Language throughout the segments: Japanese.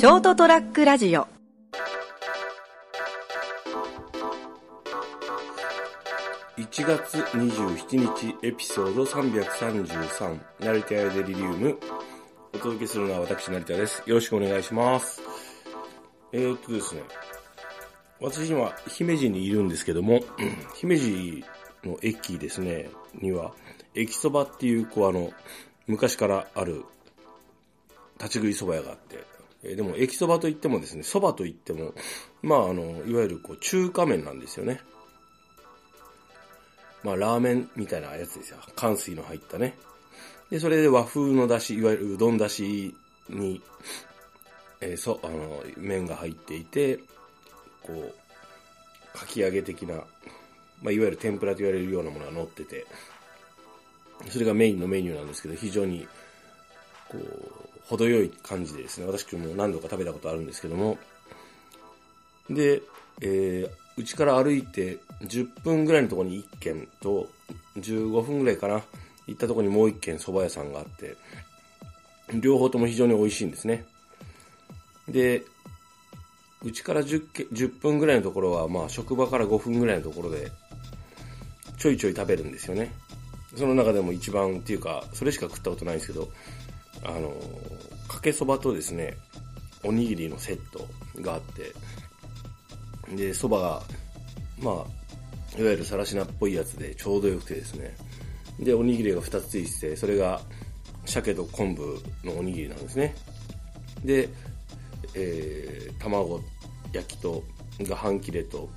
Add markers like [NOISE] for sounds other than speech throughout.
ショートトラックラジオ。1月27日エピソード333成田屋デリリウム。お届けするのは私成田です。よろしくお願いします。えー、っとですね。私今姫路にいるんですけども [CLEARS THROAT] 姫路の駅ですね。には駅そばっていうこうあの昔からある立ち食い蕎麦屋があってえでも駅そばといってもですね蕎麦といってもまああのいわゆるこう中華麺なんですよねまあ、ラーメンみたいなやつですよ。乾水の入ったね。で、それで和風のだし、いわゆるうどんだしに、えー、そ、あの、麺が入っていて、こう、かき揚げ的な、まあ、いわゆる天ぷらと言われるようなものが乗ってて、それがメインのメニューなんですけど、非常に、こう、程よい感じでですね、私も何度か食べたことあるんですけども、で、えー、うちから歩いて10分ぐらいのとこに1軒と、15分ぐらいかな、行ったとこにもう1軒蕎麦屋さんがあって、両方とも非常に美味しいんですね。で、うちから 10, 10分ぐらいのところは、まあ職場から5分ぐらいのところで、ちょいちょい食べるんですよね。その中でも一番っていうか、それしか食ったことないんですけど、あの、かけそばとですね、おにぎりのセットがあって、で、蕎麦が、まあ、いわゆるさらしなっぽいやつでちょうどよくてですね。で、おにぎりが2つついてて、それが鮭と昆布のおにぎりなんですね。で、えー、卵焼きと、が半切れと、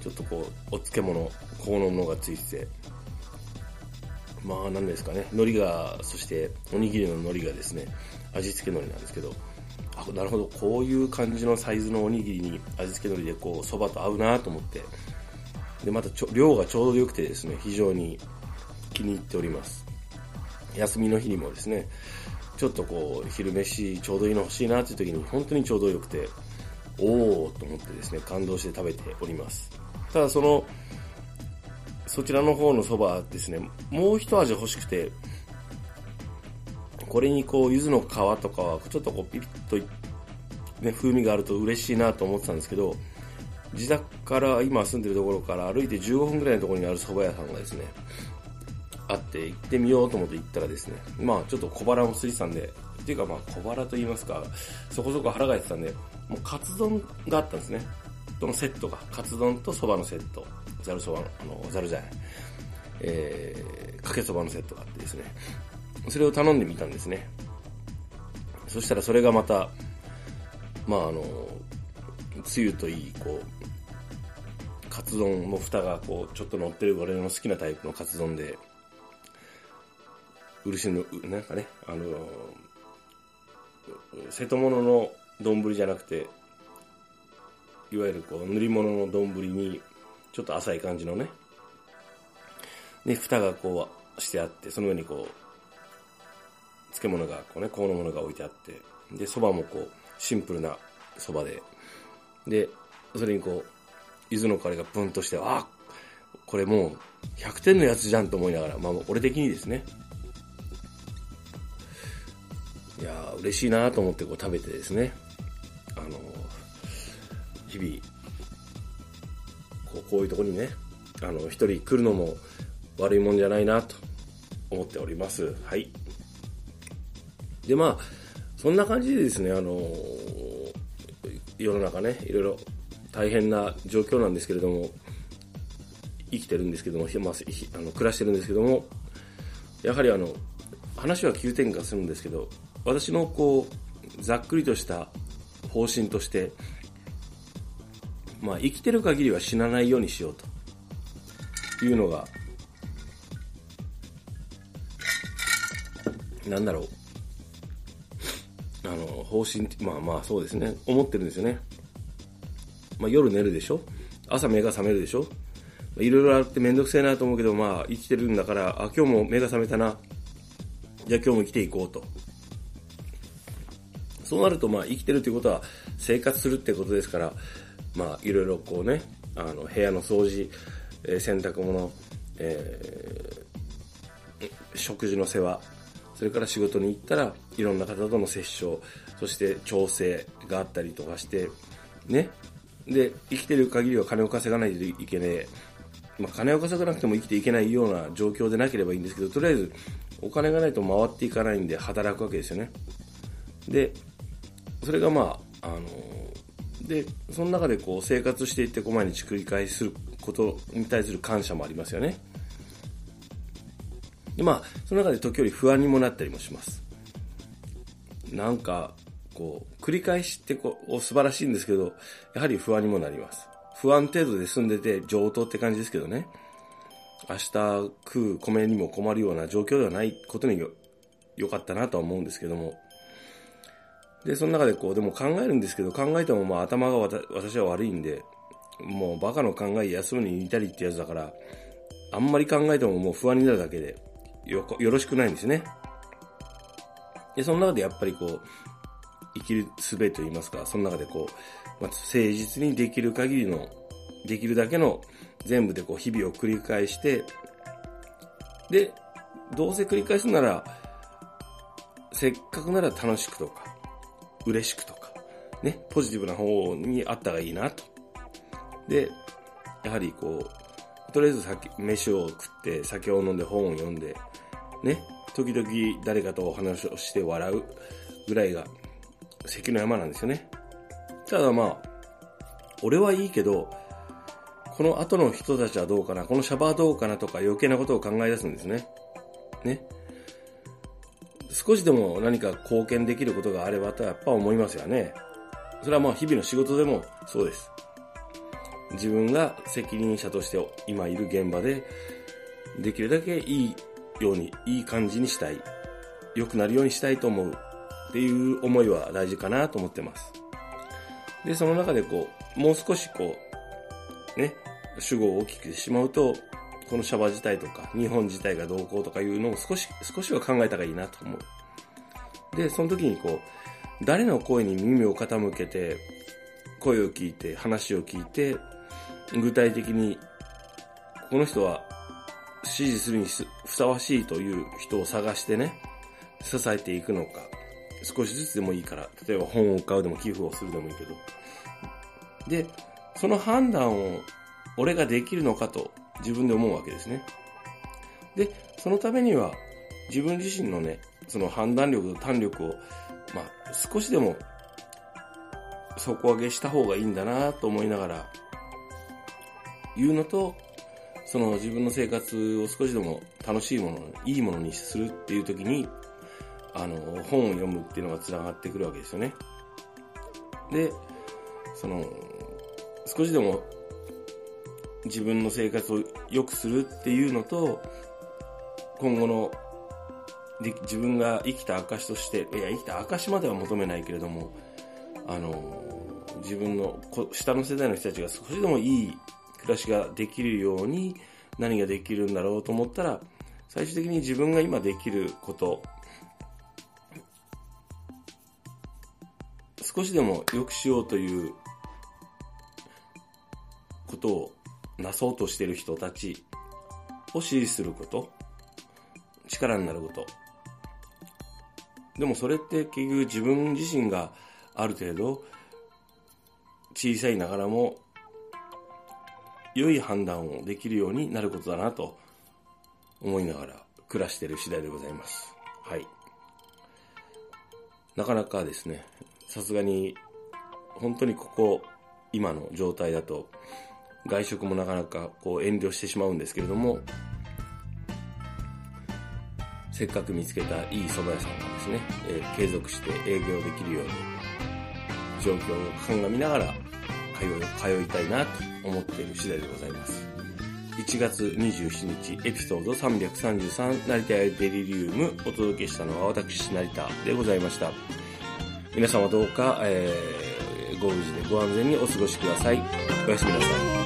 ちょっとこう、お漬物、このものがついてて、まあ何ですかね、海苔が、そしておにぎりの海苔がですね、味付け海苔なんですけど、あ、なるほど、こういう感じのサイズのおにぎりに味付け海苔でこう、蕎麦と合うなと思って、で、また量がちょうど良くてですね、非常に気に入っております。休みの日にもですね、ちょっとこう、昼飯ちょうどいいの欲しいなっていう時に本当にちょうど良くて、おーと思ってですね、感動して食べております。ただその、そちらの方の蕎麦ですね、もう一味欲しくて、これにこう、柚子の皮とかは、ちょっとこう、ピリッと、ね、風味があると嬉しいなと思ってたんですけど、自宅から今住んでるところから歩いて15分ぐらいのところにある蕎麦屋さんがですね、あって行ってみようと思って行ったらですね、まあちょっと小腹も空いてたんで、っていうかまあ小腹と言いますか、そこそこ腹が減ってたんで、もうカツ丼があったんですね。とのセットが、カツ丼と蕎麦のセット、ざる蕎麦の、あの、ざるじゃない、えー、かけ蕎麦のセットがあってですね、それを頼んでみたんですね。そしたらそれがまた、まああの、つゆといい、こう、カツ丼の蓋がこう、ちょっと乗ってる俺の好きなタイプのカツ丼で、漆の、なんかね、あの、瀬戸物の丼じゃなくて、いわゆるこう、塗り物の丼に、ちょっと浅い感じのね、で、蓋がこうしてあって、その上にこう、漬物が、こうね、こうのものが置いてあって、で、蕎麦もこう、シンプルな蕎麦で、で、それにこう、柚子の香りがプンとして、あこれもう、100点のやつじゃんと思いながら、まあ、俺的にですね、いやー、嬉しいなと思ってこう食べてですね、日々、こうこういうとこにね、あの、一人来るのも悪いもんじゃないなと思っております。はい。で、まあ、そんな感じでですね、あの、世の中ね、いろいろ大変な状況なんですけれども、生きてるんですけども、まあ、あの暮らしてるんですけども、やはりあの、話は急転換するんですけど、私のこう、ざっくりとした方針として、まあ、生きてる限りは死なないようにしようというのが、なんだろう、あの、方針、まあまあそうですね、思ってるんですよね。まあ夜寝るでしょ？朝目が覚めるでしょ？いろいろあってめんどくせえなと思うけど、まあ生きてるんだから、あ、今日も目が覚めたな。じゃあ今日も生きていこうと。そうなるとまあ生きてるということは生活するってことですから、まあいろいろこうね、あの部屋の掃除、えー、洗濯物、えー、食事の世話、それから仕事に行ったらいろんな方との接触そして調整があったりとかしてね。で生きてる限りは金を稼がないといけねえ。まあ、金を稼がなくても生きていけないような状況でなければいいんですけどとりあえずお金がないと回っていかないんで働くわけですよね。でそれがまああのでその中でこう生活していってこう毎日繰り返すことに対する感謝もありますよね。でまあその中で時折不安にもなったりもします。なんかこう繰り返しってこう素晴らしいんですけどやはり不安にもなります。不安程度で済んでて上等って感じですけどね。明日食う米にも困るような状況ではないことによかったなとは思うんですけども。でその中でこうでも考えるんですけど考えてもまあ頭が私は悪いんでもうバカの考え休むに似たりってやつだからあんまり考えてももう不安になるだけでよよろしくないんですね。で、その中でやっぱりこう、生きる術と言いますか、その中でこう、まあ、誠実にできる限りの、できるだけの全部でこう日々を繰り返して、で、どうせ繰り返すなら、せっかくなら楽しくとか、嬉しくとか、ね、ポジティブな方にあったがいいなと。で、やはりこう、とりあえず酒飯を食って酒を飲んで本を読んで、ね、時々誰かとお話をして笑うぐらいが関の山なんですよね。ただまあ、俺はいいけど、この後の人たちはどうかな、このシャバはどうかなとか余計なことを考え出すんですね。ね。少しでも何か貢献できることがあればとやっぱ思いますよね。それはまあ日々の仕事でもそうです。自分が責任者として今いる現場でできるだけいいように、いい感じにしたい。良くなるようにしたいと思う。っていう思いは大事かなと思ってます。で、その中でこう、もう少しこう、ね、主語を大きくしてしまうと、このシャバ自体とか、日本自体がどうこうとかいうのを少し、少しは考えた方がいいなと思う。で、その時にこう、誰の声に耳を傾けて、声を聞いて、話を聞いて、具体的に、この人は支持するにふさわしいという人を探してね、支えていくのか、少しずつでもいいから、例えば本を買うでも寄付をするでもいいけど。で、その判断を俺ができるのかと自分で思うわけですね。で、そのためには自分自身のね、その判断力と胆力を、まあ、少しでも底上げした方がいいんだなと思いながら言うのと、その自分の生活を少しでも楽しいもの、いいものにするっていう時に、あの、本を読むっていうのが繋がってくるわけですよね。で、その、少しでも自分の生活を良くするっていうのと、今後ので自分が生きた証として、いや、生きた証までは求めないけれども、あの、自分の下の世代の人たちが少しでもいい暮らしができるように何ができるんだろうと思ったら、最終的に自分が今できること、少しでも良くしようということをなそうとしている人たちを支持すること、力になること。でもそれって結局自分自身がある程度小さいながらも良い判断をできるようになることだなと思いながら暮らしている次第でございます。はい。なかなかですね、さすがに、本当にここ、今の状態だと、外食もなかなかこう遠慮してしまうんですけれども、せっかく見つけたいい蕎麦屋さんがですね、えー、継続して営業できるように、状況を鑑みながら通いたいなと思っている次第でございます。1月27日エピソード333成田屋デリリウムお届けしたのは私成田でございました。皆様どうか、えー、ご無事でご安全にお過ごしください。おやすみなさい。